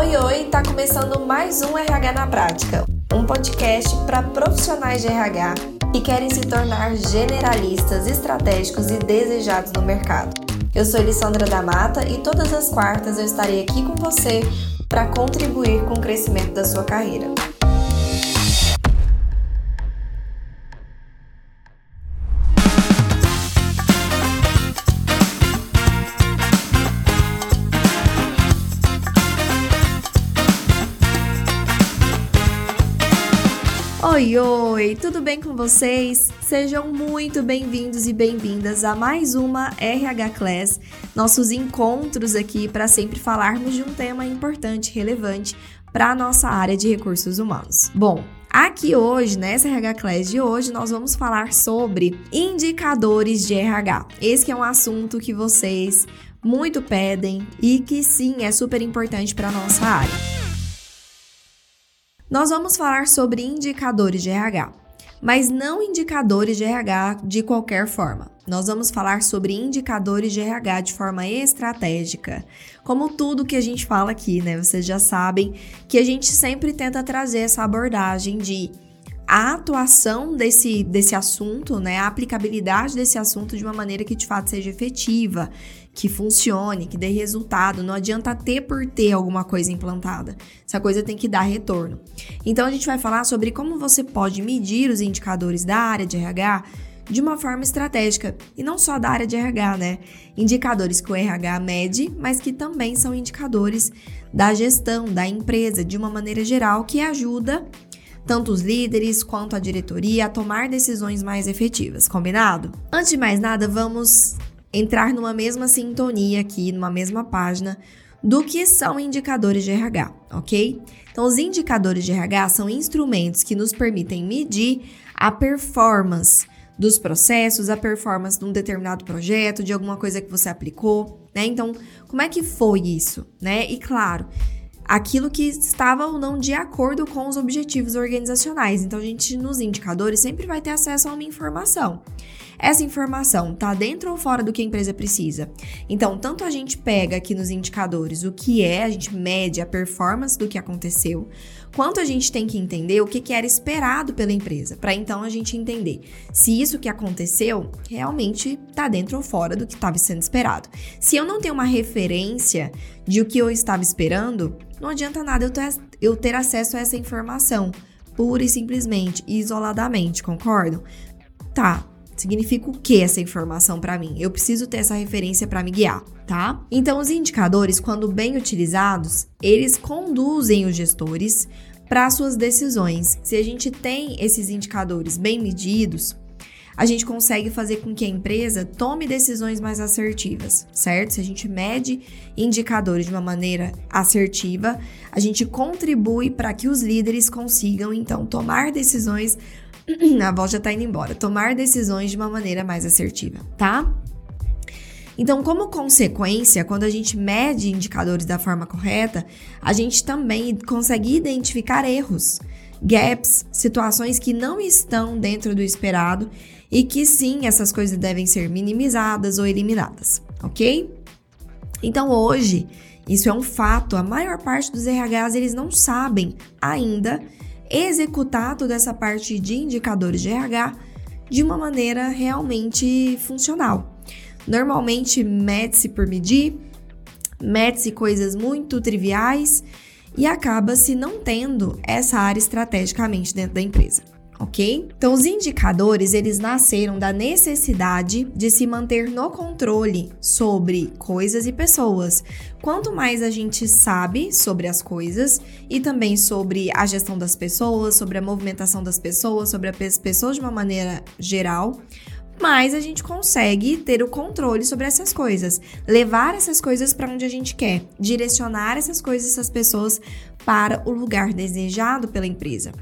Oi, oi, tá começando mais um RH na Prática, um podcast para profissionais de RH que querem se tornar generalistas, estratégicos e desejados no mercado. Eu sou Elissandra da Mata e todas as quartas eu estarei aqui com você para contribuir com o crescimento da sua carreira. Oi, oi, tudo bem com vocês? Sejam muito bem-vindos e bem-vindas a mais uma RH Class, nossos encontros aqui para sempre falarmos de um tema importante, relevante para a nossa área de recursos humanos. Bom, Aqui hoje, nessa RH Class de hoje, nós vamos falar sobre indicadores de RH. Esse é um assunto que vocês muito pedem e que sim é super importante para nossa área. Nós vamos falar sobre indicadores de RH, mas não indicadores de RH de qualquer forma. Nós vamos falar sobre indicadores de RH de forma estratégica. Como tudo que a gente fala aqui, né? Vocês já sabem que a gente sempre tenta trazer essa abordagem de a atuação desse, desse assunto, né, a aplicabilidade desse assunto de uma maneira que de fato seja efetiva, que funcione, que dê resultado. Não adianta ter por ter alguma coisa implantada. Essa coisa tem que dar retorno. Então a gente vai falar sobre como você pode medir os indicadores da área de RH de uma forma estratégica e não só da área de RH, né? Indicadores que o RH mede, mas que também são indicadores da gestão da empresa de uma maneira geral que ajuda tanto os líderes quanto a diretoria a tomar decisões mais efetivas, combinado? Antes de mais nada, vamos entrar numa mesma sintonia aqui, numa mesma página do que são indicadores de RH, ok? Então, os indicadores de RH são instrumentos que nos permitem medir a performance dos processos, a performance de um determinado projeto, de alguma coisa que você aplicou, né? Então, como é que foi isso, né? E claro, aquilo que estava ou não de acordo com os objetivos organizacionais. Então, a gente, nos indicadores, sempre vai ter acesso a uma informação. Essa informação está dentro ou fora do que a empresa precisa? Então, tanto a gente pega aqui nos indicadores o que é, a gente mede a performance do que aconteceu, quanto a gente tem que entender o que, era esperado pela empresa, para então a gente entender se isso que aconteceu realmente está dentro ou fora do que estava sendo esperado. Se eu não tenho uma referência de o que eu estava esperando, não adianta nada eu ter, eu ter acesso a essa informação, pura e simplesmente, isoladamente, concordam? Tá, Significa o que essa informação para mim? Eu preciso ter essa referência para me guiar, tá? Então, os indicadores, quando bem utilizados, eles conduzem os gestores para suas decisões. Se a gente tem esses indicadores bem medidos, a gente consegue fazer com que a empresa tome decisões mais assertivas, certo? Se a gente mede indicadores de uma maneira assertiva, a gente contribui para que os líderes consigam então tomar decisões a voz já tá indo embora. Tomar decisões de uma maneira mais assertiva, tá? Então, como consequência, quando a gente mede indicadores da forma correta, a gente também consegue identificar erros, gaps, situações que não estão dentro do esperado e que sim, essas coisas devem ser minimizadas ou eliminadas, ok? Então, hoje, isso é um fato, a maior parte dos RHs eles não sabem ainda executar toda essa parte de indicadores de RH de uma maneira realmente funcional. Normalmente mede-se por medir, mede-se coisas muito triviais e acaba-se não tendo essa área estrategicamente dentro da empresa ok? Então, os indicadores, eles nasceram da necessidade de se manter no controle sobre coisas e pessoas. Quanto mais a gente sabe sobre as coisas e também sobre a gestão das pessoas, sobre a movimentação das pessoas, sobre as pessoas de uma maneira geral, mais a gente consegue ter o controle sobre essas coisas, levar essas coisas para onde a gente quer, direcionar essas coisas, essas pessoas para o lugar desejado pela empresa.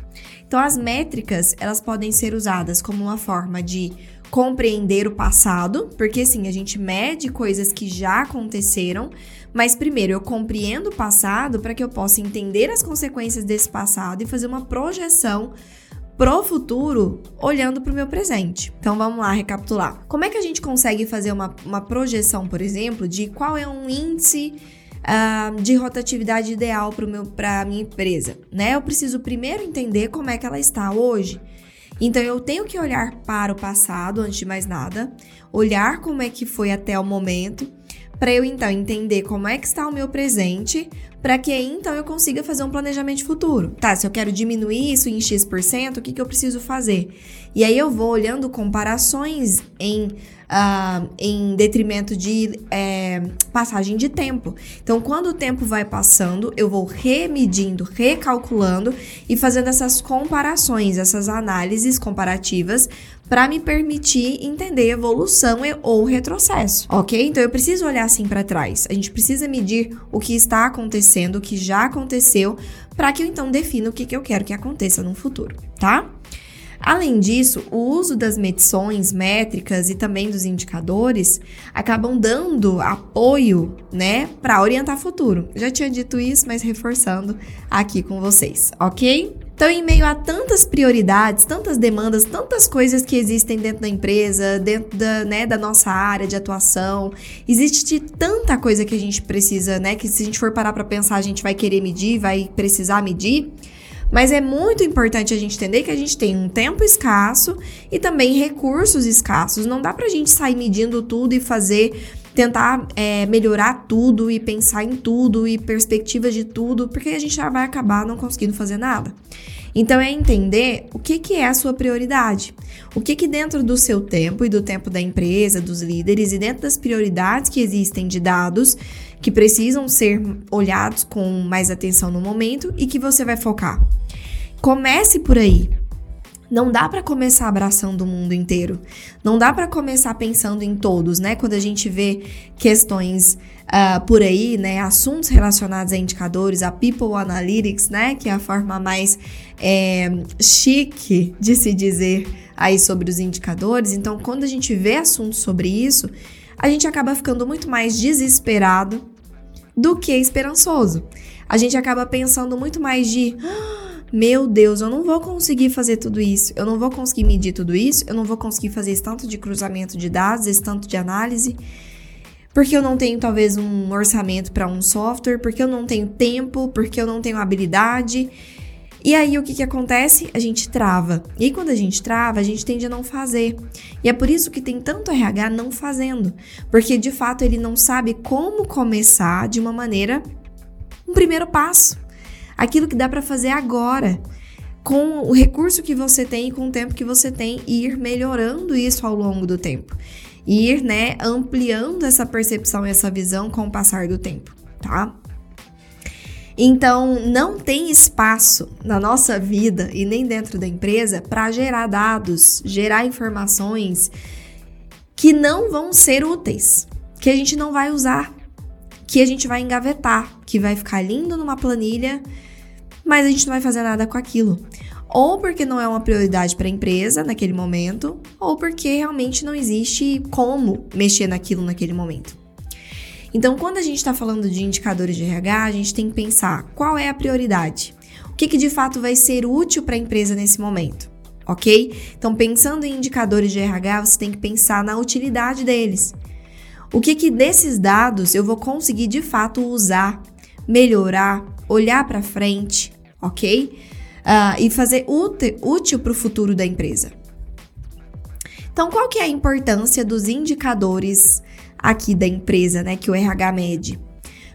Então, as métricas, elas podem ser usadas como uma forma de compreender o passado, porque sim, a gente mede coisas que já aconteceram, mas primeiro eu compreendo o passado para que eu possa entender as consequências desse passado e fazer uma projeção pro futuro olhando para o meu presente. Então vamos lá recapitular. Como é que a gente consegue fazer uma, uma projeção, por exemplo, de qual é um índice uh, de rotatividade ideal para a minha empresa, né? Eu preciso primeiro entender como é que ela está hoje. Então eu tenho que olhar para o passado antes de mais nada, olhar como é que foi até o momento, para eu então entender como é que está o meu presente, para que então eu consiga fazer um planejamento futuro. Tá, se eu quero diminuir isso em X%, o que, que eu preciso fazer? E aí eu vou olhando comparações em uh, em detrimento de é, passagem de tempo. Então, quando o tempo vai passando, eu vou remedindo, recalculando e fazendo essas comparações, essas análises comparativas para me permitir entender evolução ou retrocesso, ok? Então eu preciso olhar assim para trás. A gente precisa medir o que está acontecendo, o que já aconteceu, para que eu então defina o que, que eu quero que aconteça no futuro, tá? Além disso, o uso das medições métricas e também dos indicadores acabam dando apoio, né, para orientar o futuro. Já tinha dito isso, mas reforçando aqui com vocês, ok? Então, em meio a tantas prioridades, tantas demandas, tantas coisas que existem dentro da empresa, dentro da, né, da nossa área de atuação, existe tanta coisa que a gente precisa, né? Que se a gente for parar para pensar, a gente vai querer medir, vai precisar medir. Mas é muito importante a gente entender que a gente tem um tempo escasso e também recursos escassos. Não dá pra gente sair medindo tudo e fazer, tentar é, melhorar tudo e pensar em tudo e perspectivas de tudo, porque a gente já vai acabar não conseguindo fazer nada. Então é entender o que, que é a sua prioridade. O que, que dentro do seu tempo e do tempo da empresa, dos líderes e dentro das prioridades que existem de dados que precisam ser olhados com mais atenção no momento e que você vai focar. Comece por aí. Não dá para começar abraçando o mundo inteiro. Não dá para começar pensando em todos, né? Quando a gente vê questões uh, por aí, né? Assuntos relacionados a indicadores, a People Analytics, né? Que é a forma mais é, chique de se dizer aí sobre os indicadores. Então, quando a gente vê assuntos sobre isso, a gente acaba ficando muito mais desesperado do que esperançoso. A gente acaba pensando muito mais de. Ah, meu Deus, eu não vou conseguir fazer tudo isso, eu não vou conseguir medir tudo isso, eu não vou conseguir fazer esse tanto de cruzamento de dados, esse tanto de análise, porque eu não tenho talvez um orçamento para um software, porque eu não tenho tempo, porque eu não tenho habilidade. E aí o que, que acontece? A gente trava. E aí, quando a gente trava, a gente tende a não fazer. E é por isso que tem tanto RH não fazendo. Porque de fato ele não sabe como começar de uma maneira, um primeiro passo aquilo que dá para fazer agora, com o recurso que você tem e com o tempo que você tem, e ir melhorando isso ao longo do tempo. E ir, né, ampliando essa percepção e essa visão com o passar do tempo, tá? Então, não tem espaço na nossa vida e nem dentro da empresa para gerar dados, gerar informações que não vão ser úteis, que a gente não vai usar, que a gente vai engavetar, que vai ficar lindo numa planilha mas a gente não vai fazer nada com aquilo. Ou porque não é uma prioridade para a empresa naquele momento, ou porque realmente não existe como mexer naquilo naquele momento. Então, quando a gente está falando de indicadores de RH, a gente tem que pensar qual é a prioridade. O que, que de fato vai ser útil para a empresa nesse momento, ok? Então, pensando em indicadores de RH, você tem que pensar na utilidade deles. O que, que desses dados eu vou conseguir de fato usar, melhorar, olhar para frente, ok? Uh, e fazer útil para o futuro da empresa. Então, qual que é a importância dos indicadores aqui da empresa, né, que o RH mede?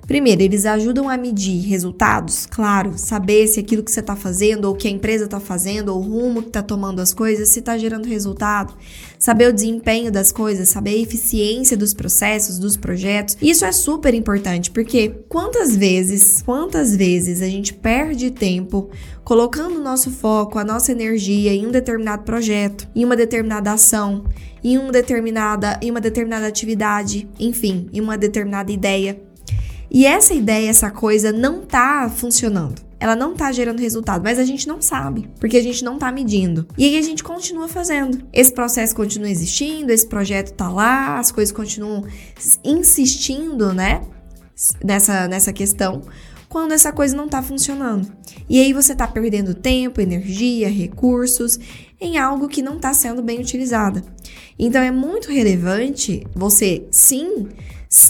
Primeiro, eles ajudam a medir resultados, claro, saber se aquilo que você está fazendo, ou que a empresa está fazendo, ou o rumo que está tomando as coisas, se está gerando resultado, saber o desempenho das coisas, saber a eficiência dos processos, dos projetos. Isso é super importante, porque quantas vezes, quantas vezes a gente perde tempo colocando o nosso foco, a nossa energia em um determinado projeto, em uma determinada ação, em uma determinada, em uma determinada atividade, enfim, em uma determinada ideia. E essa ideia, essa coisa não tá funcionando. Ela não tá gerando resultado, mas a gente não sabe, porque a gente não tá medindo. E aí a gente continua fazendo. Esse processo continua existindo, esse projeto tá lá, as coisas continuam insistindo, né? Nessa, nessa questão, quando essa coisa não tá funcionando. E aí você tá perdendo tempo, energia, recursos em algo que não tá sendo bem utilizado. Então é muito relevante você sim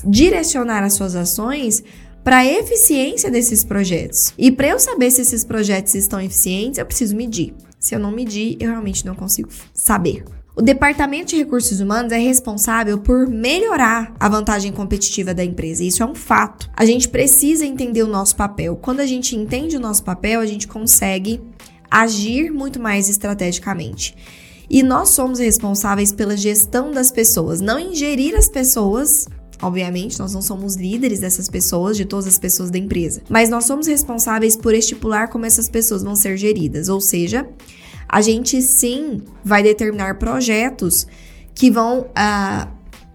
direcionar as suas ações para a eficiência desses projetos. E para eu saber se esses projetos estão eficientes, eu preciso medir. Se eu não medir, eu realmente não consigo saber. O Departamento de Recursos Humanos é responsável por melhorar a vantagem competitiva da empresa. Isso é um fato. A gente precisa entender o nosso papel. Quando a gente entende o nosso papel, a gente consegue agir muito mais estrategicamente. E nós somos responsáveis pela gestão das pessoas, não ingerir as pessoas. Obviamente, nós não somos líderes dessas pessoas, de todas as pessoas da empresa, mas nós somos responsáveis por estipular como essas pessoas vão ser geridas, ou seja, a gente sim vai determinar projetos que vão uh,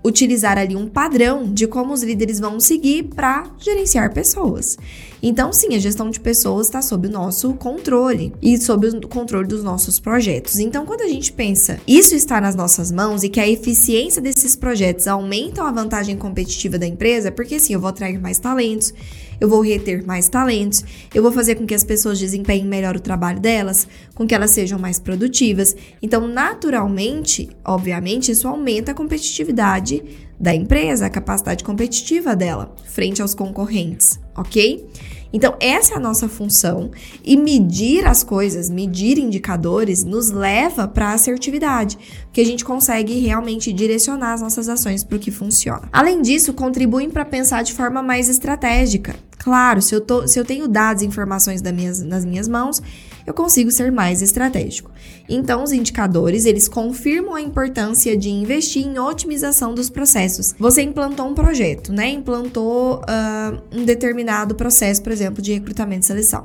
utilizar ali um padrão de como os líderes vão seguir para gerenciar pessoas. Então, sim, a gestão de pessoas está sob o nosso controle e sob o controle dos nossos projetos. Então, quando a gente pensa isso está nas nossas mãos e que a eficiência desses projetos aumenta a vantagem competitiva da empresa, porque sim, eu vou atrair mais talentos, eu vou reter mais talentos, eu vou fazer com que as pessoas desempenhem melhor o trabalho delas, com que elas sejam mais produtivas. Então, naturalmente, obviamente, isso aumenta a competitividade da empresa, a capacidade competitiva dela frente aos concorrentes, ok? Então, essa é a nossa função e medir as coisas, medir indicadores, nos leva para a assertividade, porque a gente consegue realmente direcionar as nossas ações para o que funciona. Além disso, contribuem para pensar de forma mais estratégica. Claro, se eu, tô, se eu tenho dados e informações minhas, nas minhas mãos, eu consigo ser mais estratégico. Então, os indicadores, eles confirmam a importância de investir em otimização dos processos. Você implantou um projeto, né? Implantou uh, um determinado processo, por exemplo, de recrutamento e seleção.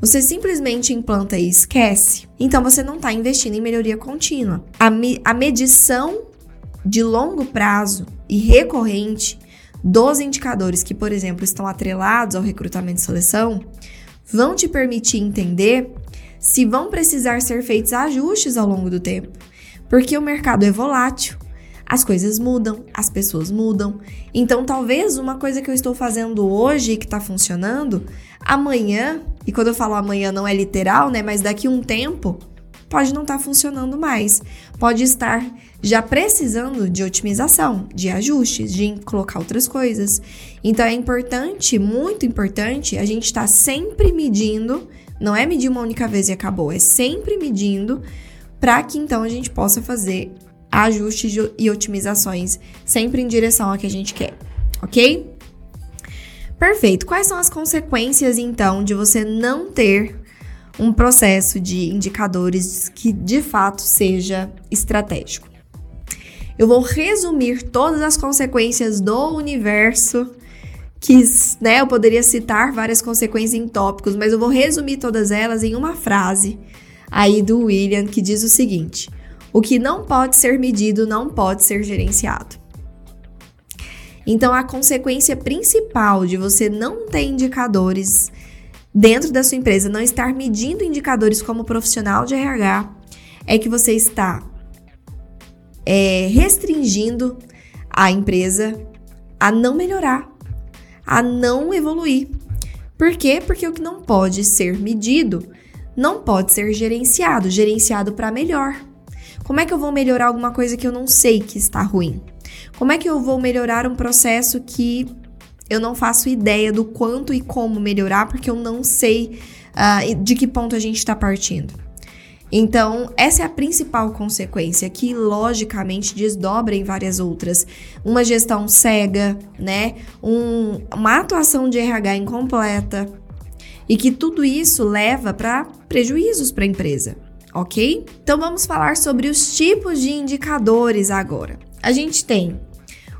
Você simplesmente implanta e esquece, então você não está investindo em melhoria contínua. A, me a medição de longo prazo e recorrente dos indicadores que, por exemplo, estão atrelados ao recrutamento e seleção vão te permitir entender se vão precisar ser feitos ajustes ao longo do tempo, porque o mercado é volátil, as coisas mudam, as pessoas mudam. Então, talvez uma coisa que eu estou fazendo hoje que está funcionando, amanhã, e quando eu falo amanhã não é literal, né, mas daqui um tempo, pode não estar tá funcionando mais, pode estar já precisando de otimização, de ajustes, de colocar outras coisas. Então é importante, muito importante, a gente estar tá sempre medindo não é medir uma única vez e acabou, é sempre medindo para que então a gente possa fazer ajustes e otimizações sempre em direção ao que a gente quer, ok? Perfeito. Quais são as consequências então de você não ter um processo de indicadores que de fato seja estratégico? Eu vou resumir todas as consequências do universo que, né, eu poderia citar várias consequências em tópicos, mas eu vou resumir todas elas em uma frase aí do William que diz o seguinte: o que não pode ser medido não pode ser gerenciado. Então, a consequência principal de você não ter indicadores dentro da sua empresa, não estar medindo indicadores como profissional de RH, é que você está é, restringindo a empresa a não melhorar a não evoluir. Por quê? Porque o que não pode ser medido não pode ser gerenciado, gerenciado para melhor. Como é que eu vou melhorar alguma coisa que eu não sei que está ruim? Como é que eu vou melhorar um processo que eu não faço ideia do quanto e como melhorar, porque eu não sei uh, de que ponto a gente está partindo? Então, essa é a principal consequência que logicamente desdobra em várias outras. Uma gestão cega, né? Um, uma atuação de RH incompleta. E que tudo isso leva para prejuízos para a empresa, ok? Então vamos falar sobre os tipos de indicadores agora. A gente tem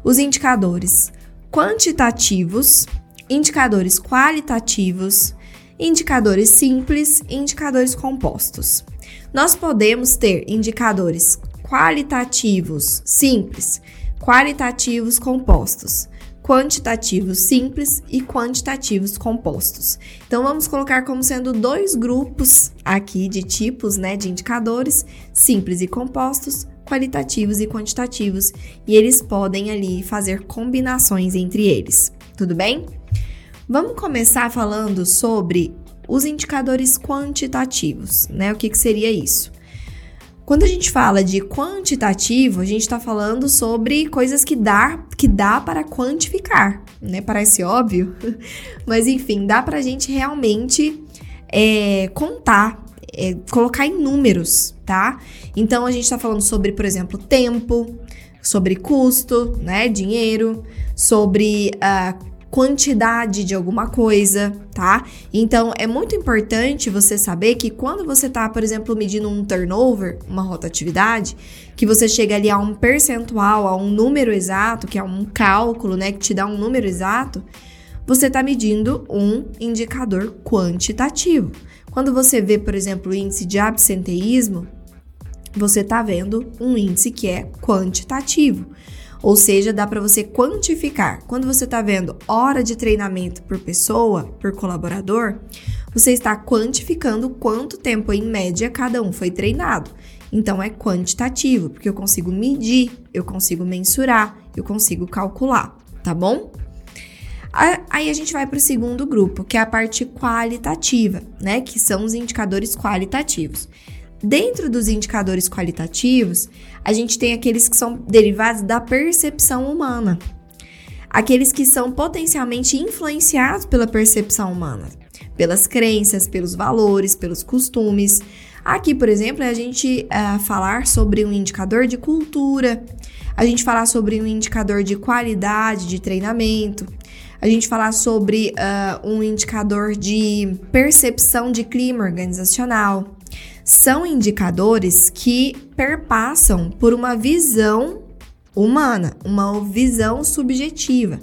os indicadores quantitativos, indicadores qualitativos, indicadores simples e indicadores compostos. Nós podemos ter indicadores qualitativos simples, qualitativos compostos, quantitativos simples e quantitativos compostos. Então vamos colocar como sendo dois grupos aqui de tipos, né, de indicadores, simples e compostos, qualitativos e quantitativos, e eles podem ali fazer combinações entre eles. Tudo bem? Vamos começar falando sobre os indicadores quantitativos, né? O que, que seria isso? Quando a gente fala de quantitativo, a gente está falando sobre coisas que, dá, que dá para quantificar, né? Parece óbvio, mas enfim, dá para a gente realmente é, contar, é, colocar em números, tá? Então a gente está falando sobre, por exemplo, tempo, sobre custo, né? Dinheiro, sobre uh, quantidade de alguma coisa, tá? Então é muito importante você saber que quando você tá, por exemplo, medindo um turnover, uma rotatividade, que você chega ali a um percentual, a um número exato, que é um cálculo, né, que te dá um número exato, você está medindo um indicador quantitativo. Quando você vê, por exemplo, o índice de absenteísmo, você está vendo um índice que é quantitativo. Ou seja, dá para você quantificar. Quando você está vendo hora de treinamento por pessoa, por colaborador, você está quantificando quanto tempo em média cada um foi treinado. Então é quantitativo, porque eu consigo medir, eu consigo mensurar, eu consigo calcular, tá bom? Aí a gente vai para o segundo grupo, que é a parte qualitativa, né? Que são os indicadores qualitativos. Dentro dos indicadores qualitativos, a gente tem aqueles que são derivados da percepção humana, aqueles que são potencialmente influenciados pela percepção humana, pelas crenças, pelos valores, pelos costumes. Aqui, por exemplo, é a gente uh, falar sobre um indicador de cultura, a gente falar sobre um indicador de qualidade de treinamento, a gente falar sobre uh, um indicador de percepção de clima organizacional são indicadores que perpassam por uma visão humana, uma visão subjetiva.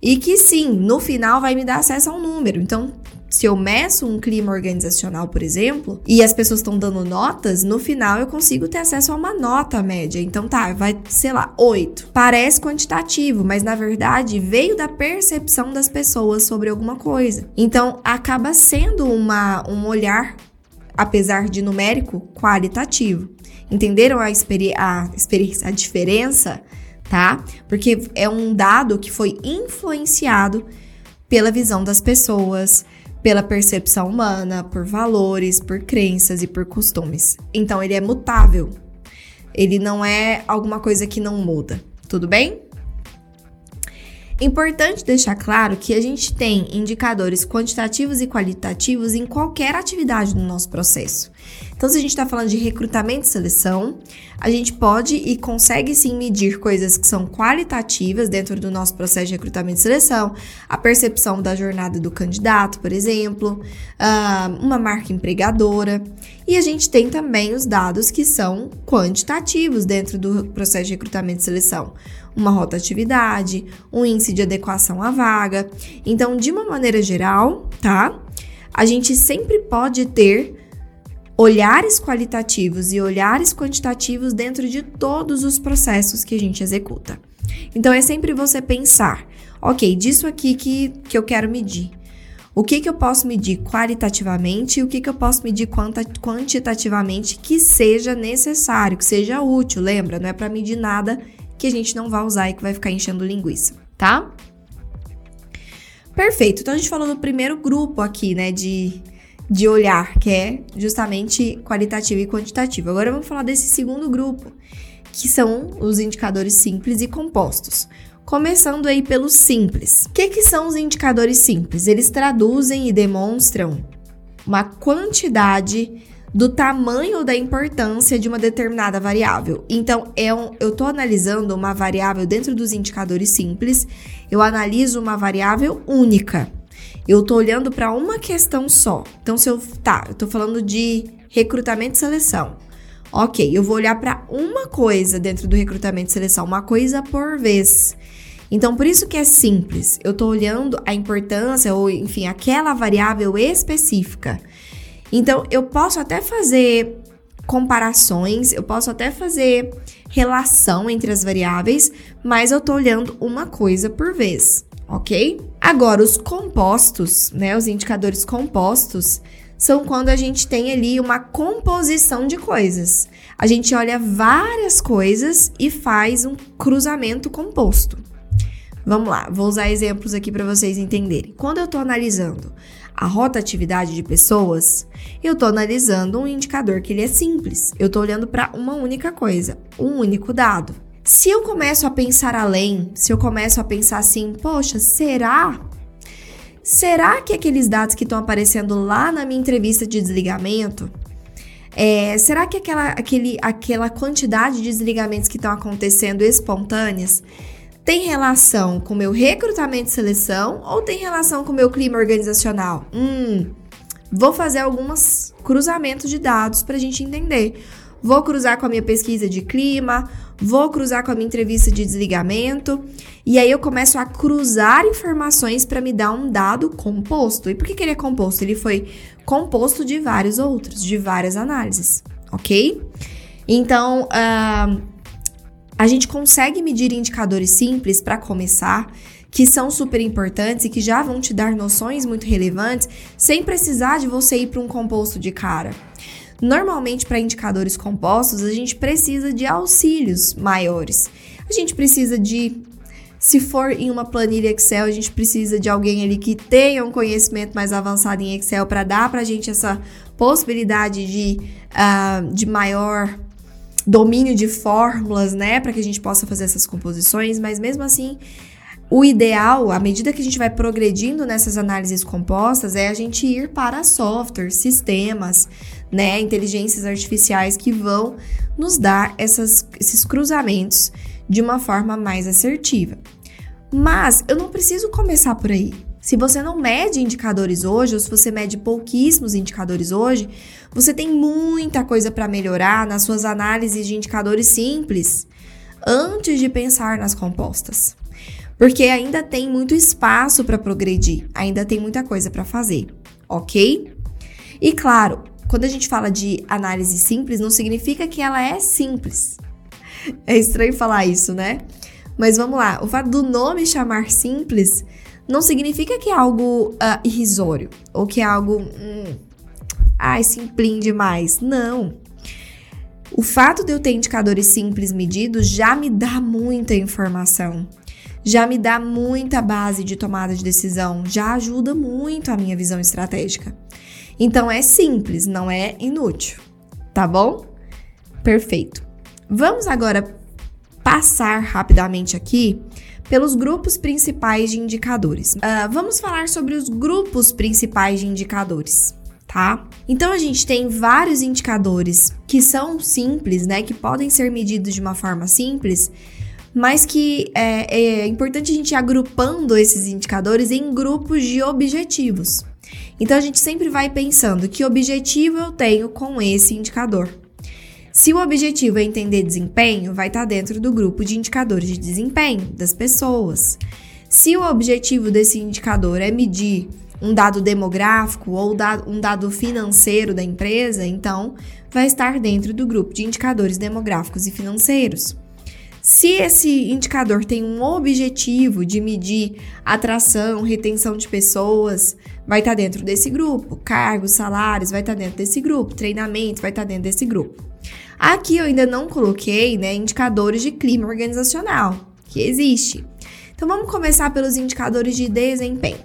E que sim, no final vai me dar acesso a um número. Então, se eu meço um clima organizacional, por exemplo, e as pessoas estão dando notas, no final eu consigo ter acesso a uma nota média. Então tá, vai, sei lá, 8. Parece quantitativo, mas na verdade veio da percepção das pessoas sobre alguma coisa. Então acaba sendo uma, um olhar apesar de numérico, qualitativo. Entenderam a, experi a experiência, a diferença, tá? Porque é um dado que foi influenciado pela visão das pessoas, pela percepção humana, por valores, por crenças e por costumes. Então ele é mutável. Ele não é alguma coisa que não muda. Tudo bem? Importante deixar claro que a gente tem indicadores quantitativos e qualitativos em qualquer atividade do nosso processo. Então, se a gente está falando de recrutamento e seleção, a gente pode e consegue sim medir coisas que são qualitativas dentro do nosso processo de recrutamento e seleção, a percepção da jornada do candidato, por exemplo, uma marca empregadora. E a gente tem também os dados que são quantitativos dentro do processo de recrutamento e seleção uma rotatividade, um índice de adequação à vaga. Então, de uma maneira geral, tá? A gente sempre pode ter olhares qualitativos e olhares quantitativos dentro de todos os processos que a gente executa. Então, é sempre você pensar, ok, disso aqui que, que eu quero medir. O que, que eu posso medir qualitativamente e o que, que eu posso medir quantitativamente que seja necessário, que seja útil. Lembra, não é para medir nada que a gente não vai usar e que vai ficar enchendo linguiça, tá? Perfeito. Então a gente falou do primeiro grupo aqui, né, de, de olhar, que é justamente qualitativo e quantitativo. Agora vamos falar desse segundo grupo, que são os indicadores simples e compostos. Começando aí pelo simples. O que, que são os indicadores simples? Eles traduzem e demonstram uma quantidade do tamanho ou da importância de uma determinada variável. Então, é um, eu estou analisando uma variável dentro dos indicadores simples, eu analiso uma variável única. Eu estou olhando para uma questão só. Então, se eu. Tá, eu estou falando de recrutamento e seleção. Ok, eu vou olhar para uma coisa dentro do recrutamento e seleção, uma coisa por vez. Então, por isso que é simples. Eu estou olhando a importância, ou enfim, aquela variável específica. Então, eu posso até fazer comparações, eu posso até fazer relação entre as variáveis, mas eu tô olhando uma coisa por vez, ok? Agora, os compostos, né, os indicadores compostos, são quando a gente tem ali uma composição de coisas. A gente olha várias coisas e faz um cruzamento composto. Vamos lá, vou usar exemplos aqui para vocês entenderem. Quando eu estou analisando a rotatividade de pessoas, eu estou analisando um indicador que ele é simples. Eu estou olhando para uma única coisa, um único dado. Se eu começo a pensar além, se eu começo a pensar assim, poxa, será? Será que aqueles dados que estão aparecendo lá na minha entrevista de desligamento, é, será que aquela, aquele, aquela quantidade de desligamentos que estão acontecendo espontâneas tem relação com meu recrutamento e seleção ou tem relação com meu clima organizacional? Hum, vou fazer alguns cruzamentos de dados para a gente entender. Vou cruzar com a minha pesquisa de clima, vou cruzar com a minha entrevista de desligamento, e aí eu começo a cruzar informações para me dar um dado composto. E por que, que ele é composto? Ele foi composto de vários outros, de várias análises, ok? Então, uh, a gente consegue medir indicadores simples para começar, que são super importantes e que já vão te dar noções muito relevantes, sem precisar de você ir para um composto de cara. Normalmente, para indicadores compostos, a gente precisa de auxílios maiores. A gente precisa de se for em uma planilha Excel, a gente precisa de alguém ali que tenha um conhecimento mais avançado em Excel para dar para a gente essa possibilidade de, uh, de maior domínio de fórmulas, né? Para que a gente possa fazer essas composições, mas mesmo assim, o ideal, à medida que a gente vai progredindo nessas análises compostas, é a gente ir para softwares, sistemas, né, inteligências artificiais que vão nos dar essas, esses cruzamentos de uma forma mais assertiva. Mas eu não preciso começar por aí. Se você não mede indicadores hoje, ou se você mede pouquíssimos indicadores hoje, você tem muita coisa para melhorar nas suas análises de indicadores simples antes de pensar nas compostas. Porque ainda tem muito espaço para progredir, ainda tem muita coisa para fazer, ok? E claro, quando a gente fala de análise simples, não significa que ela é simples. É estranho falar isso, né? Mas vamos lá, o fato do nome chamar simples não significa que é algo uh, irrisório ou que é algo. Hum, ai, simplim demais. Não. O fato de eu ter indicadores simples medidos já me dá muita informação, já me dá muita base de tomada de decisão, já ajuda muito a minha visão estratégica. Então é simples, não é inútil, tá bom? Perfeito. Vamos agora passar rapidamente aqui pelos grupos principais de indicadores. Uh, vamos falar sobre os grupos principais de indicadores, tá? Então a gente tem vários indicadores que são simples, né? Que podem ser medidos de uma forma simples, mas que é, é importante a gente ir agrupando esses indicadores em grupos de objetivos. Então a gente sempre vai pensando que objetivo eu tenho com esse indicador. Se o objetivo é entender desempenho, vai estar tá dentro do grupo de indicadores de desempenho das pessoas. Se o objetivo desse indicador é medir um dado demográfico ou um dado financeiro da empresa, então vai estar dentro do grupo de indicadores demográficos e financeiros. Se esse indicador tem um objetivo de medir atração, retenção de pessoas, vai estar tá dentro desse grupo. Cargos, salários, vai estar tá dentro desse grupo. Treinamento, vai estar dentro desse grupo. Aqui eu ainda não coloquei né, indicadores de clima organizacional, que existe. Então vamos começar pelos indicadores de desempenho.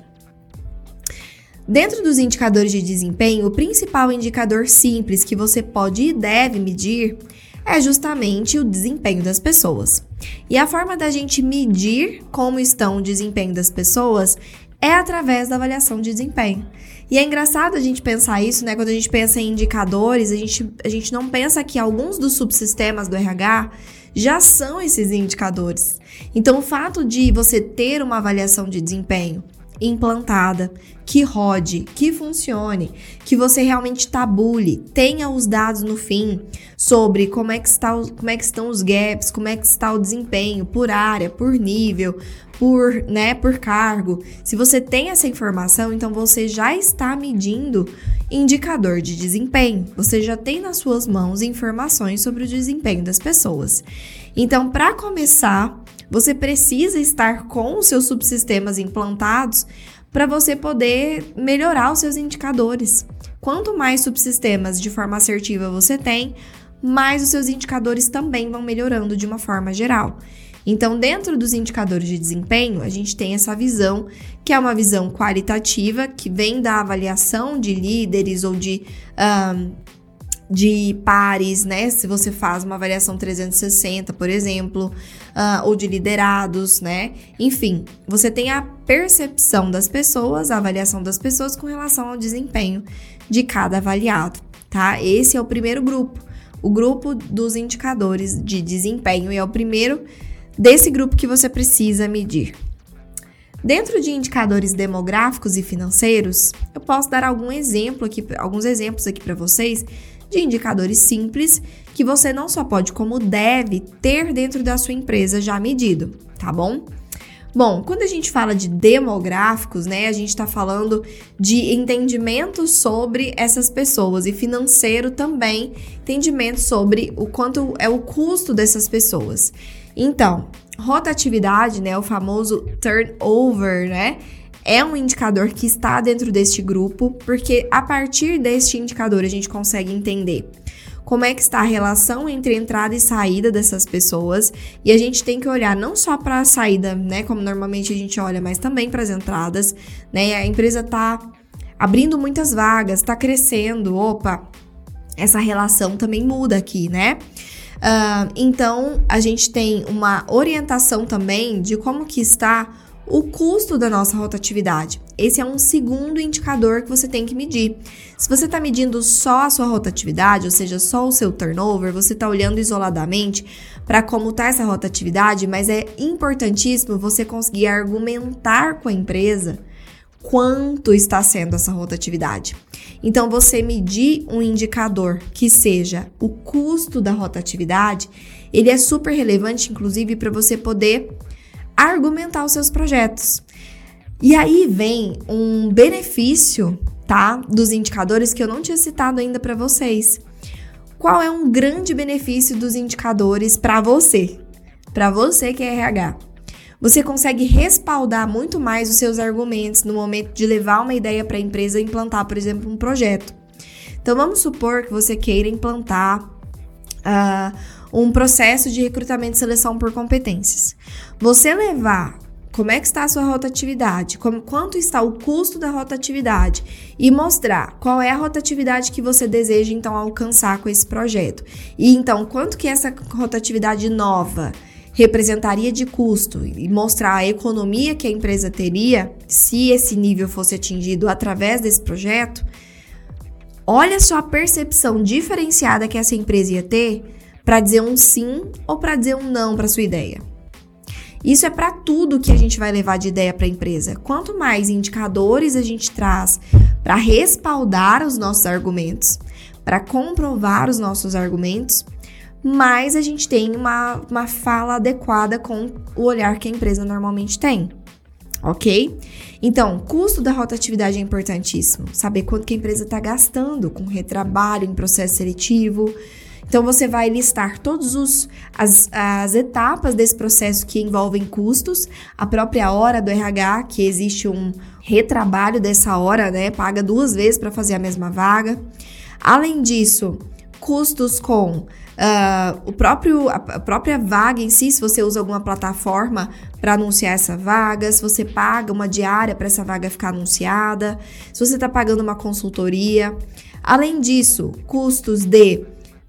Dentro dos indicadores de desempenho, o principal indicador simples que você pode e deve medir é justamente o desempenho das pessoas. E a forma da gente medir como estão o desempenho das pessoas é através da avaliação de desempenho. E é engraçado a gente pensar isso, né? Quando a gente pensa em indicadores, a gente, a gente não pensa que alguns dos subsistemas do RH já são esses indicadores. Então, o fato de você ter uma avaliação de desempenho implantada, que rode, que funcione, que você realmente tabule, tenha os dados no fim sobre como é que, está, como é que estão os gaps, como é que está o desempenho por área, por nível, por, né, por cargo. Se você tem essa informação, então você já está medindo indicador de desempenho. Você já tem nas suas mãos informações sobre o desempenho das pessoas. Então, para começar, você precisa estar com os seus subsistemas implantados para você poder melhorar os seus indicadores. Quanto mais subsistemas de forma assertiva você tem, mais os seus indicadores também vão melhorando de uma forma geral. Então, dentro dos indicadores de desempenho, a gente tem essa visão, que é uma visão qualitativa, que vem da avaliação de líderes ou de um, de pares, né? Se você faz uma avaliação 360, por exemplo, uh, ou de liderados, né? Enfim, você tem a percepção das pessoas, a avaliação das pessoas com relação ao desempenho de cada avaliado, tá? Esse é o primeiro grupo, o grupo dos indicadores de desempenho, e é o primeiro desse grupo que você precisa medir. Dentro de indicadores demográficos e financeiros, eu posso dar algum exemplo aqui, alguns exemplos aqui para vocês de indicadores simples que você não só pode, como deve ter dentro da sua empresa já medido, tá bom? Bom, quando a gente fala de demográficos, né, a gente está falando de entendimento sobre essas pessoas e financeiro também, entendimento sobre o quanto é o custo dessas pessoas. Então, rotatividade, né, o famoso turnover, né, é um indicador que está dentro deste grupo, porque a partir deste indicador a gente consegue entender como é que está a relação entre entrada e saída dessas pessoas, e a gente tem que olhar não só para a saída, né, como normalmente a gente olha, mas também para as entradas, né? A empresa está abrindo muitas vagas, está crescendo, opa, essa relação também muda aqui, né? Uh, então, a gente tem uma orientação também de como que está o custo da nossa rotatividade. Esse é um segundo indicador que você tem que medir. Se você está medindo só a sua rotatividade, ou seja, só o seu turnover, você está olhando isoladamente para como está essa rotatividade, mas é importantíssimo você conseguir argumentar com a empresa quanto está sendo essa rotatividade. Então, você medir um indicador que seja o custo da rotatividade, ele é super relevante, inclusive, para você poder argumentar os seus projetos. E aí vem um benefício, tá, dos indicadores que eu não tinha citado ainda para vocês. Qual é um grande benefício dos indicadores para você? Para você que é RH. Você consegue respaldar muito mais os seus argumentos no momento de levar uma ideia para a empresa e implantar, por exemplo, um projeto. Então vamos supor que você queira implantar uh, um processo de recrutamento e seleção por competências. Você levar como é que está a sua rotatividade, como, quanto está o custo da rotatividade e mostrar qual é a rotatividade que você deseja então alcançar com esse projeto. E então, quanto que essa rotatividade nova representaria de custo e mostrar a economia que a empresa teria se esse nível fosse atingido através desse projeto, olha só a percepção diferenciada que essa empresa ia ter para dizer um sim ou para dizer um não para sua ideia. Isso é para tudo que a gente vai levar de ideia para a empresa. Quanto mais indicadores a gente traz para respaldar os nossos argumentos, para comprovar os nossos argumentos, mais a gente tem uma, uma fala adequada com o olhar que a empresa normalmente tem. Ok? Então, custo da rotatividade é importantíssimo. Saber quanto que a empresa está gastando com retrabalho em processo seletivo, então você vai listar todas as, as etapas desse processo que envolvem custos, a própria hora do RH, que existe um retrabalho dessa hora, né? Paga duas vezes para fazer a mesma vaga. Além disso, custos com Uh, o próprio, a própria vaga em si, se você usa alguma plataforma para anunciar essa vaga, se você paga uma diária para essa vaga ficar anunciada, se você está pagando uma consultoria. Além disso, custos de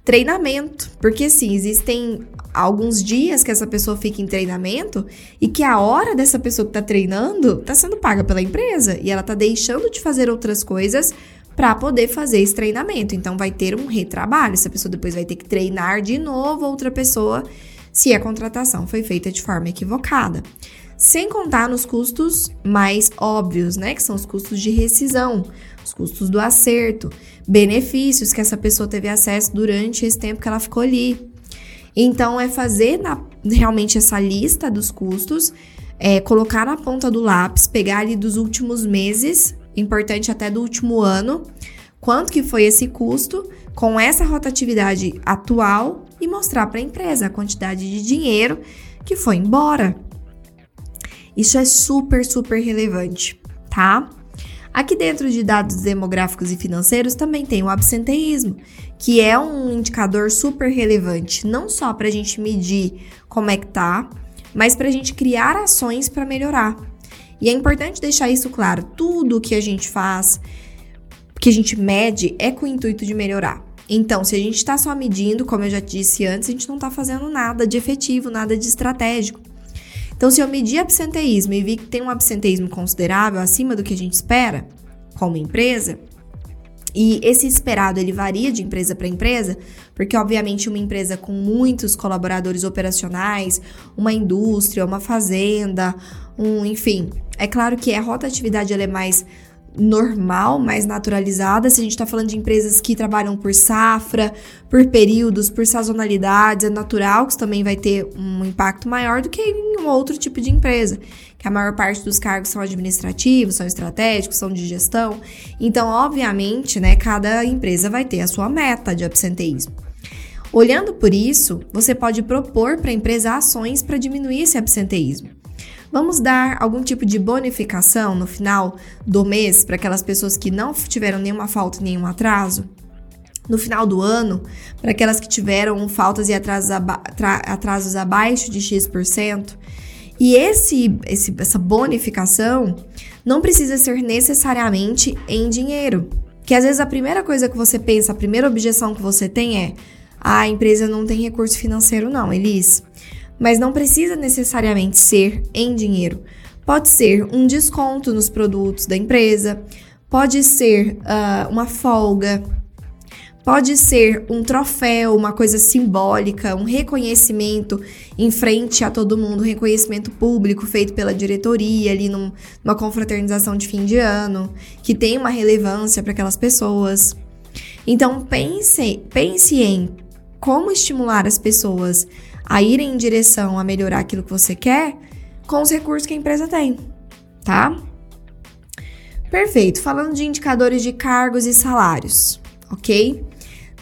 treinamento, porque sim, existem alguns dias que essa pessoa fica em treinamento e que a hora dessa pessoa que está treinando está sendo paga pela empresa e ela está deixando de fazer outras coisas para poder fazer esse treinamento. Então vai ter um retrabalho. Essa pessoa depois vai ter que treinar de novo outra pessoa se a contratação foi feita de forma equivocada. Sem contar nos custos mais óbvios, né, que são os custos de rescisão os custos do acerto, benefícios que essa pessoa teve acesso durante esse tempo que ela ficou ali. Então, é fazer na, realmente essa lista dos custos, é, colocar na ponta do lápis, pegar ali dos últimos meses, importante até do último ano, quanto que foi esse custo com essa rotatividade atual e mostrar para a empresa a quantidade de dinheiro que foi embora. Isso é super, super relevante, tá? Aqui dentro de dados demográficos e financeiros também tem o absenteísmo, que é um indicador super relevante, não só para a gente medir como é que tá, mas para a gente criar ações para melhorar. E é importante deixar isso claro: tudo que a gente faz, que a gente mede, é com o intuito de melhorar. Então, se a gente está só medindo, como eu já disse antes, a gente não está fazendo nada de efetivo, nada de estratégico. Então, se eu medir absenteísmo e vi que tem um absenteísmo considerável acima do que a gente espera, como empresa, e esse esperado ele varia de empresa para empresa, porque obviamente uma empresa com muitos colaboradores operacionais, uma indústria, uma fazenda, um, enfim, é claro que a rotatividade ela é mais normal, mais naturalizada. Se a gente está falando de empresas que trabalham por safra, por períodos, por sazonalidades, é natural que isso também vai ter um impacto maior do que em um outro tipo de empresa, que a maior parte dos cargos são administrativos, são estratégicos, são de gestão. Então, obviamente, né, cada empresa vai ter a sua meta de absenteísmo. Olhando por isso, você pode propor para a empresa ações para diminuir esse absenteísmo. Vamos dar algum tipo de bonificação no final do mês para aquelas pessoas que não tiveram nenhuma falta, nenhum atraso? No final do ano, para aquelas que tiveram faltas e atrasos, aba atrasos abaixo de X%? E esse, esse, essa bonificação não precisa ser necessariamente em dinheiro. Que às vezes a primeira coisa que você pensa, a primeira objeção que você tem é: ah, a empresa não tem recurso financeiro, não, Elis mas não precisa necessariamente ser em dinheiro. Pode ser um desconto nos produtos da empresa, pode ser uh, uma folga, pode ser um troféu, uma coisa simbólica, um reconhecimento em frente a todo mundo, um reconhecimento público feito pela diretoria ali num, numa confraternização de fim de ano, que tem uma relevância para aquelas pessoas. Então pense, pense em como estimular as pessoas a irem em direção a melhorar aquilo que você quer com os recursos que a empresa tem, tá? Perfeito. Falando de indicadores de cargos e salários, ok?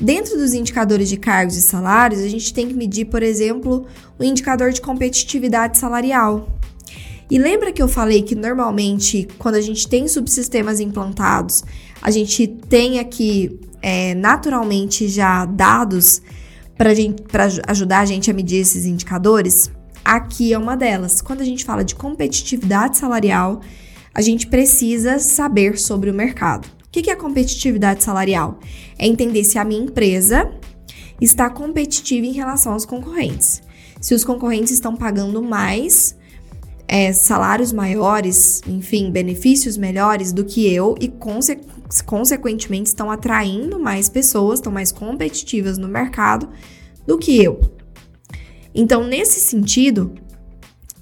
Dentro dos indicadores de cargos e salários, a gente tem que medir, por exemplo, o indicador de competitividade salarial. E lembra que eu falei que normalmente, quando a gente tem subsistemas implantados, a gente tem aqui é, naturalmente já dados para ajudar a gente a medir esses indicadores, aqui é uma delas. Quando a gente fala de competitividade salarial, a gente precisa saber sobre o mercado. O que é competitividade salarial? É entender se a minha empresa está competitiva em relação aos concorrentes. Se os concorrentes estão pagando mais, é, salários maiores, enfim, benefícios melhores do que eu e, conse consequentemente, estão atraindo mais pessoas, estão mais competitivas no mercado do que eu. Então, nesse sentido,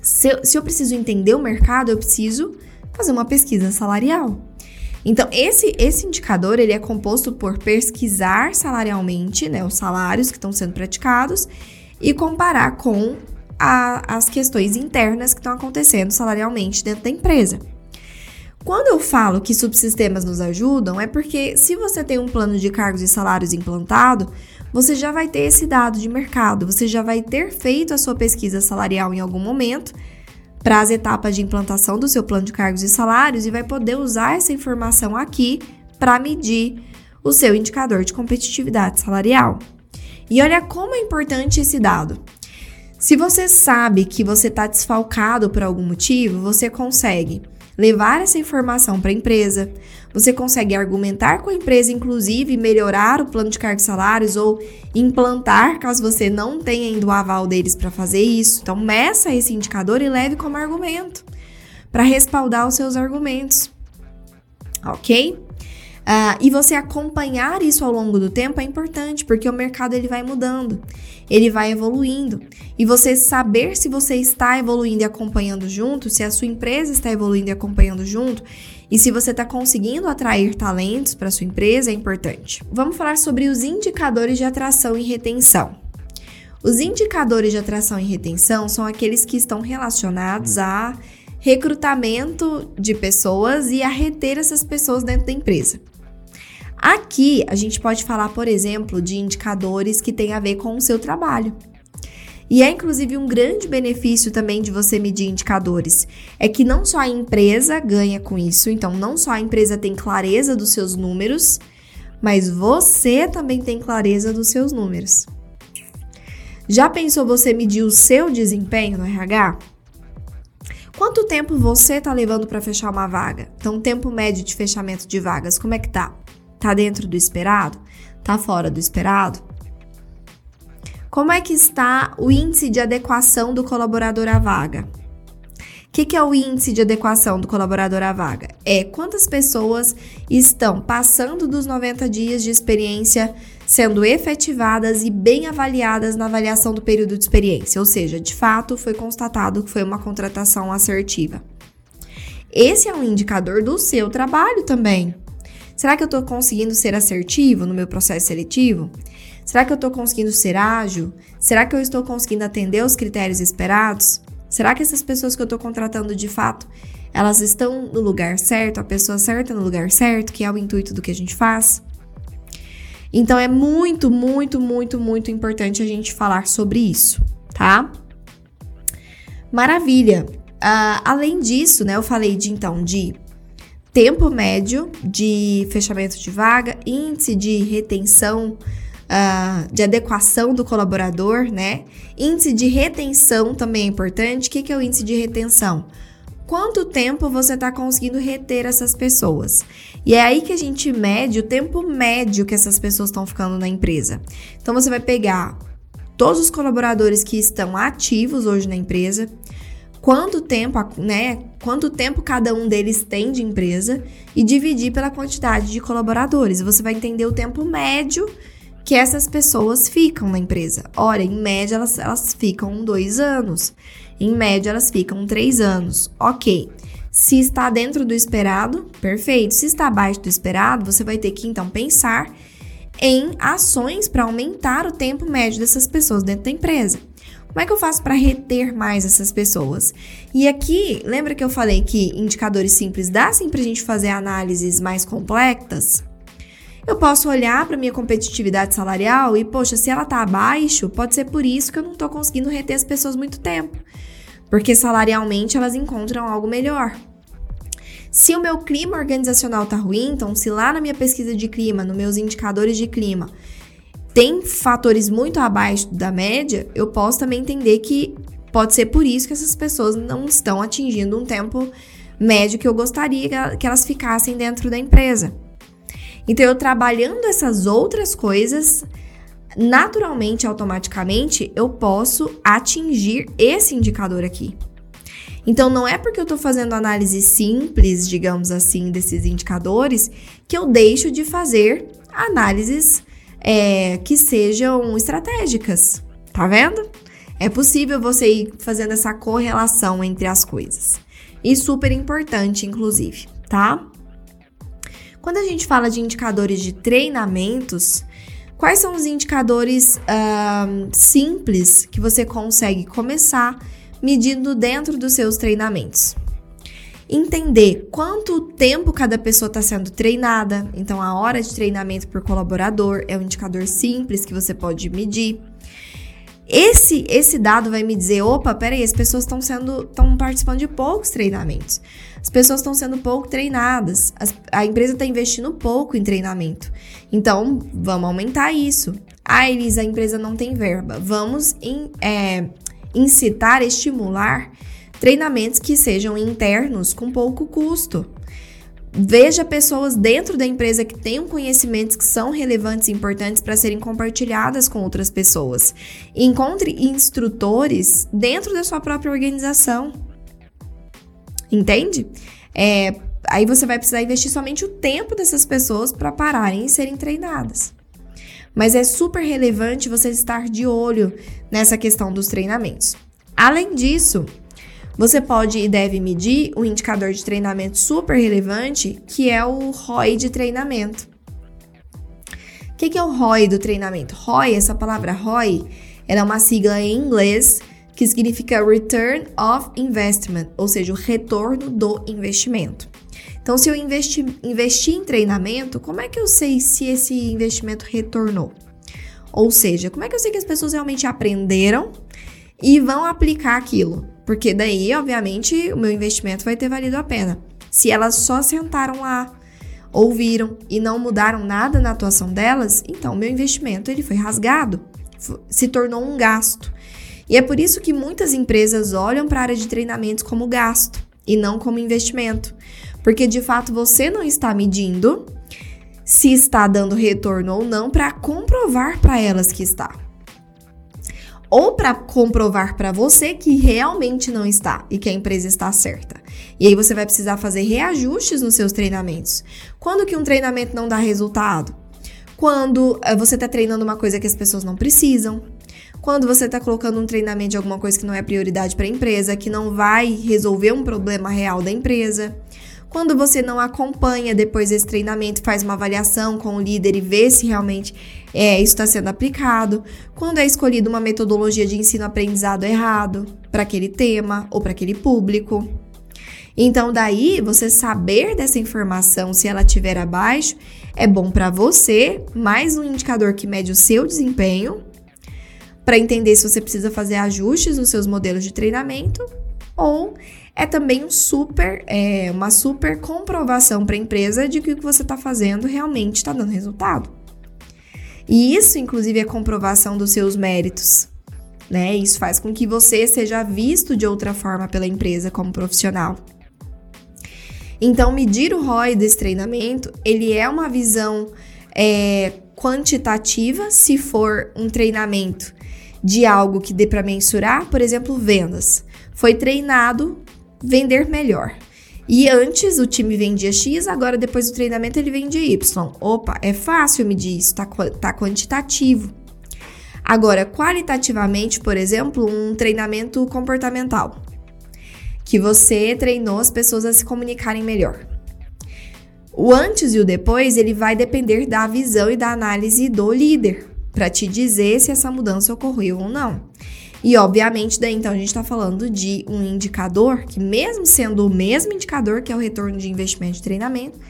se eu, se eu preciso entender o mercado, eu preciso fazer uma pesquisa salarial. Então, esse, esse indicador ele é composto por pesquisar salarialmente né, os salários que estão sendo praticados e comparar com a, as questões internas que estão acontecendo salarialmente dentro da empresa. Quando eu falo que subsistemas nos ajudam, é porque se você tem um plano de cargos e salários implantado, você já vai ter esse dado de mercado, você já vai ter feito a sua pesquisa salarial em algum momento para as etapas de implantação do seu plano de cargos e salários e vai poder usar essa informação aqui para medir o seu indicador de competitividade salarial. E olha como é importante esse dado. Se você sabe que você está desfalcado por algum motivo, você consegue levar essa informação para a empresa, você consegue argumentar com a empresa, inclusive melhorar o plano de cargos e salários ou implantar, caso você não tenha ainda o aval deles para fazer isso. Então, meça esse indicador e leve como argumento para respaldar os seus argumentos. Ok? Uh, e você acompanhar isso ao longo do tempo é importante, porque o mercado ele vai mudando, ele vai evoluindo. E você saber se você está evoluindo e acompanhando junto, se a sua empresa está evoluindo e acompanhando junto, e se você está conseguindo atrair talentos para sua empresa é importante. Vamos falar sobre os indicadores de atração e retenção. Os indicadores de atração e retenção são aqueles que estão relacionados a recrutamento de pessoas e a reter essas pessoas dentro da empresa. Aqui a gente pode falar, por exemplo, de indicadores que têm a ver com o seu trabalho. E é inclusive um grande benefício também de você medir indicadores. É que não só a empresa ganha com isso, então não só a empresa tem clareza dos seus números, mas você também tem clareza dos seus números. Já pensou você medir o seu desempenho no RH? Quanto tempo você está levando para fechar uma vaga? Então, tempo médio de fechamento de vagas, como é que tá? Tá dentro do esperado? Tá fora do esperado? Como é que está o índice de adequação do colaborador à vaga? O que, que, é o índice de adequação do colaborador à vaga? É quantas pessoas estão passando dos 90 dias de experiência sendo efetivadas e bem avaliadas na avaliação do período de experiência, ou seja, de fato foi constatado que foi uma contratação assertiva. Esse é um indicador do seu trabalho também. Será que eu estou conseguindo ser assertivo no meu processo seletivo? Será que eu estou conseguindo ser ágil? Será que eu estou conseguindo atender os critérios esperados? Será que essas pessoas que eu estou contratando de fato, elas estão no lugar certo, a pessoa certa no lugar certo, que é o intuito do que a gente faz? Então é muito, muito, muito, muito importante a gente falar sobre isso, tá? Maravilha. Uh, além disso, né, eu falei de então de tempo médio de fechamento de vaga, índice de retenção uh, de adequação do colaborador, né? Índice de retenção também é importante. O que, que é o índice de retenção? Quanto tempo você está conseguindo reter essas pessoas? E é aí que a gente mede o tempo médio que essas pessoas estão ficando na empresa. Então você vai pegar todos os colaboradores que estão ativos hoje na empresa, quanto tempo, né, quanto tempo cada um deles tem de empresa e dividir pela quantidade de colaboradores. Você vai entender o tempo médio que essas pessoas ficam na empresa. Olha, em média elas, elas ficam dois anos, em média elas ficam três anos. Ok. Se está dentro do esperado, perfeito. Se está abaixo do esperado, você vai ter que então pensar em ações para aumentar o tempo médio dessas pessoas dentro da empresa. Como é que eu faço para reter mais essas pessoas? E aqui, lembra que eu falei que indicadores simples dá sim para a gente fazer análises mais complexas? Eu posso olhar para minha competitividade salarial e, poxa, se ela está abaixo, pode ser por isso que eu não estou conseguindo reter as pessoas muito tempo. Porque salarialmente elas encontram algo melhor. Se o meu clima organizacional tá ruim, então se lá na minha pesquisa de clima, nos meus indicadores de clima, tem fatores muito abaixo da média, eu posso também entender que pode ser por isso que essas pessoas não estão atingindo um tempo médio que eu gostaria que elas ficassem dentro da empresa. Então, eu trabalhando essas outras coisas, naturalmente, automaticamente, eu posso atingir esse indicador aqui. Então, não é porque eu estou fazendo análise simples, digamos assim, desses indicadores, que eu deixo de fazer análises é, que sejam estratégicas. Tá vendo? É possível você ir fazendo essa correlação entre as coisas. E super importante, inclusive, tá? Quando a gente fala de indicadores de treinamentos, quais são os indicadores uh, simples que você consegue começar medindo dentro dos seus treinamentos? Entender quanto tempo cada pessoa está sendo treinada, então a hora de treinamento por colaborador é um indicador simples que você pode medir. Esse, esse dado vai me dizer, opa, peraí, as pessoas estão sendo, estão participando de poucos treinamentos. As pessoas estão sendo pouco treinadas. As, a empresa está investindo pouco em treinamento. Então, vamos aumentar isso. Ah, Elisa, a empresa não tem verba. Vamos é, incitar, estimular treinamentos que sejam internos com pouco custo. Veja pessoas dentro da empresa que tenham conhecimentos que são relevantes e importantes para serem compartilhadas com outras pessoas. Encontre instrutores dentro da sua própria organização. Entende? É, aí você vai precisar investir somente o tempo dessas pessoas para pararem e serem treinadas. Mas é super relevante você estar de olho nessa questão dos treinamentos. Além disso, você pode e deve medir um indicador de treinamento super relevante, que é o ROI de treinamento. O que, é o ROI do treinamento? ROI, essa palavra ROI, ela é uma sigla em inglês que significa Return of Investment, ou seja, o retorno do investimento. Então, se eu investi, em treinamento, como é que eu sei se esse investimento retornou? Ou seja, como é que eu sei que as pessoas realmente aprenderam e vão aplicar aquilo? Porque daí, obviamente, o meu investimento vai ter valido a pena. Se elas só sentaram lá, ouviram e não mudaram nada na atuação delas, então meu investimento ele foi rasgado, se tornou um gasto. E é por isso que muitas empresas olham para a área de treinamentos como gasto e não como investimento, porque de fato você não está medindo se está dando retorno ou não para comprovar para elas que está. Ou para comprovar para você que realmente não está e que a empresa está certa. E aí você vai precisar fazer reajustes nos seus treinamentos. Quando que um treinamento não dá resultado? Quando eh, você está treinando uma coisa que as pessoas não precisam, quando você está colocando um treinamento de alguma coisa que não é prioridade para a empresa, que não vai resolver um problema real da empresa. Quando você não acompanha depois desse treinamento, faz uma avaliação com o líder e vê se realmente é, isso está sendo aplicado. Quando é escolhida uma metodologia de ensino-aprendizado errado para aquele tema ou para aquele público. Então, daí, você saber dessa informação, se ela estiver abaixo, é bom para você, mais um indicador que mede o seu desempenho para entender se você precisa fazer ajustes nos seus modelos de treinamento ou é também um super, é, uma super comprovação para a empresa de que o que você está fazendo realmente está dando resultado. E isso, inclusive, é comprovação dos seus méritos. Né? Isso faz com que você seja visto de outra forma pela empresa como profissional. Então, medir o ROI desse treinamento, ele é uma visão é, quantitativa, se for um treinamento de algo que dê para mensurar, por exemplo, vendas. Foi treinado vender melhor. E antes o time vendia X, agora depois do treinamento ele vende Y. Opa, é fácil medir isso, tá, tá quantitativo. Agora, qualitativamente, por exemplo, um treinamento comportamental, que você treinou as pessoas a se comunicarem melhor. O antes e o depois, ele vai depender da visão e da análise do líder para te dizer se essa mudança ocorreu ou não. E obviamente, daí então a gente está falando de um indicador que, mesmo sendo o mesmo indicador, que é o retorno de investimento de treinamento,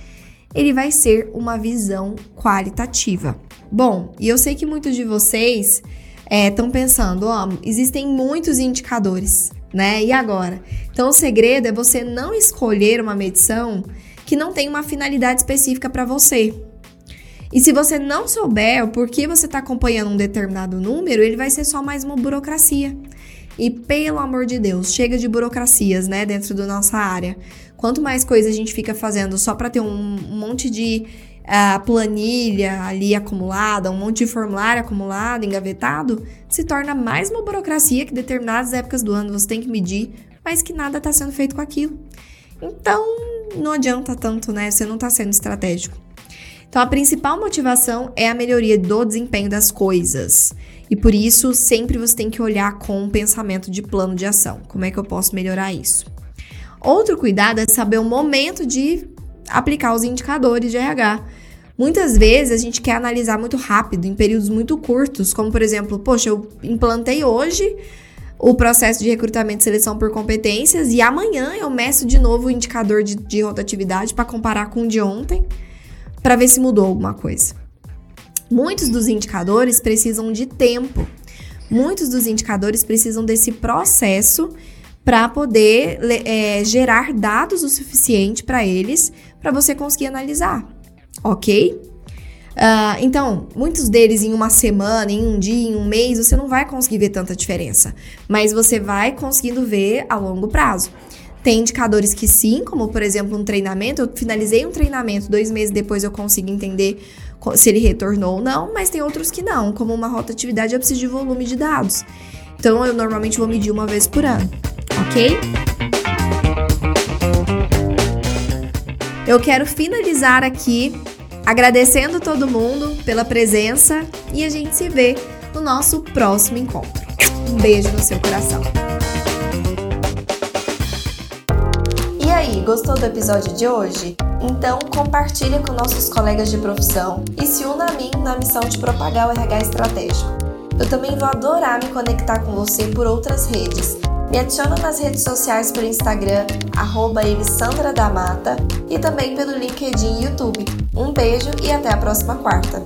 ele vai ser uma visão qualitativa. Bom, e eu sei que muitos de vocês estão é, pensando, ó, existem muitos indicadores, né? E agora? Então o segredo é você não escolher uma medição que não tem uma finalidade específica para você. E se você não souber o porquê você está acompanhando um determinado número, ele vai ser só mais uma burocracia. E pelo amor de Deus, chega de burocracias, né, dentro da nossa área. Quanto mais coisa a gente fica fazendo só para ter um, monte de uh, planilha ali acumulada, um monte de formulário acumulado, engavetado, se torna mais uma burocracia que determinadas épocas do ano você tem que medir, mas que nada está sendo feito com aquilo. Então, não adianta tanto, né? Você não está sendo estratégico. Então, a principal motivação é a melhoria do desempenho das coisas. E por isso, sempre você tem que olhar com um pensamento de plano de ação. Como é que eu posso melhorar isso? Outro cuidado é saber o momento de aplicar os indicadores de RH. Muitas vezes a gente quer analisar muito rápido, em períodos muito curtos, como por exemplo, poxa, eu implantei hoje o processo de recrutamento e seleção por competências e amanhã eu meço de novo o indicador de, de rotatividade para comparar com o de ontem para ver se mudou alguma coisa. Muitos dos indicadores precisam de tempo. Muitos dos indicadores precisam desse processo para poder é, gerar dados o suficiente para eles para você conseguir analisar, ok? Uh, então, muitos deles em uma semana, em um dia, em um mês, você não vai conseguir ver tanta diferença, mas você vai conseguindo ver a longo prazo. Tem indicadores que sim, como por exemplo um treinamento. Eu finalizei um treinamento, dois meses depois eu consigo entender se ele retornou ou não, mas tem outros que não, como uma rotatividade eu preciso de volume de dados. Então eu normalmente vou medir uma vez por ano, ok? Eu quero finalizar aqui agradecendo todo mundo pela presença e a gente se vê no nosso próximo encontro. Um beijo no seu coração. Gostou do episódio de hoje? Então compartilhe com nossos colegas de profissão e se una a mim na missão de propagar o RH estratégico. Eu também vou adorar me conectar com você por outras redes. Me adiciona nas redes sociais pelo Instagram, arroba e também pelo LinkedIn e YouTube. Um beijo e até a próxima quarta!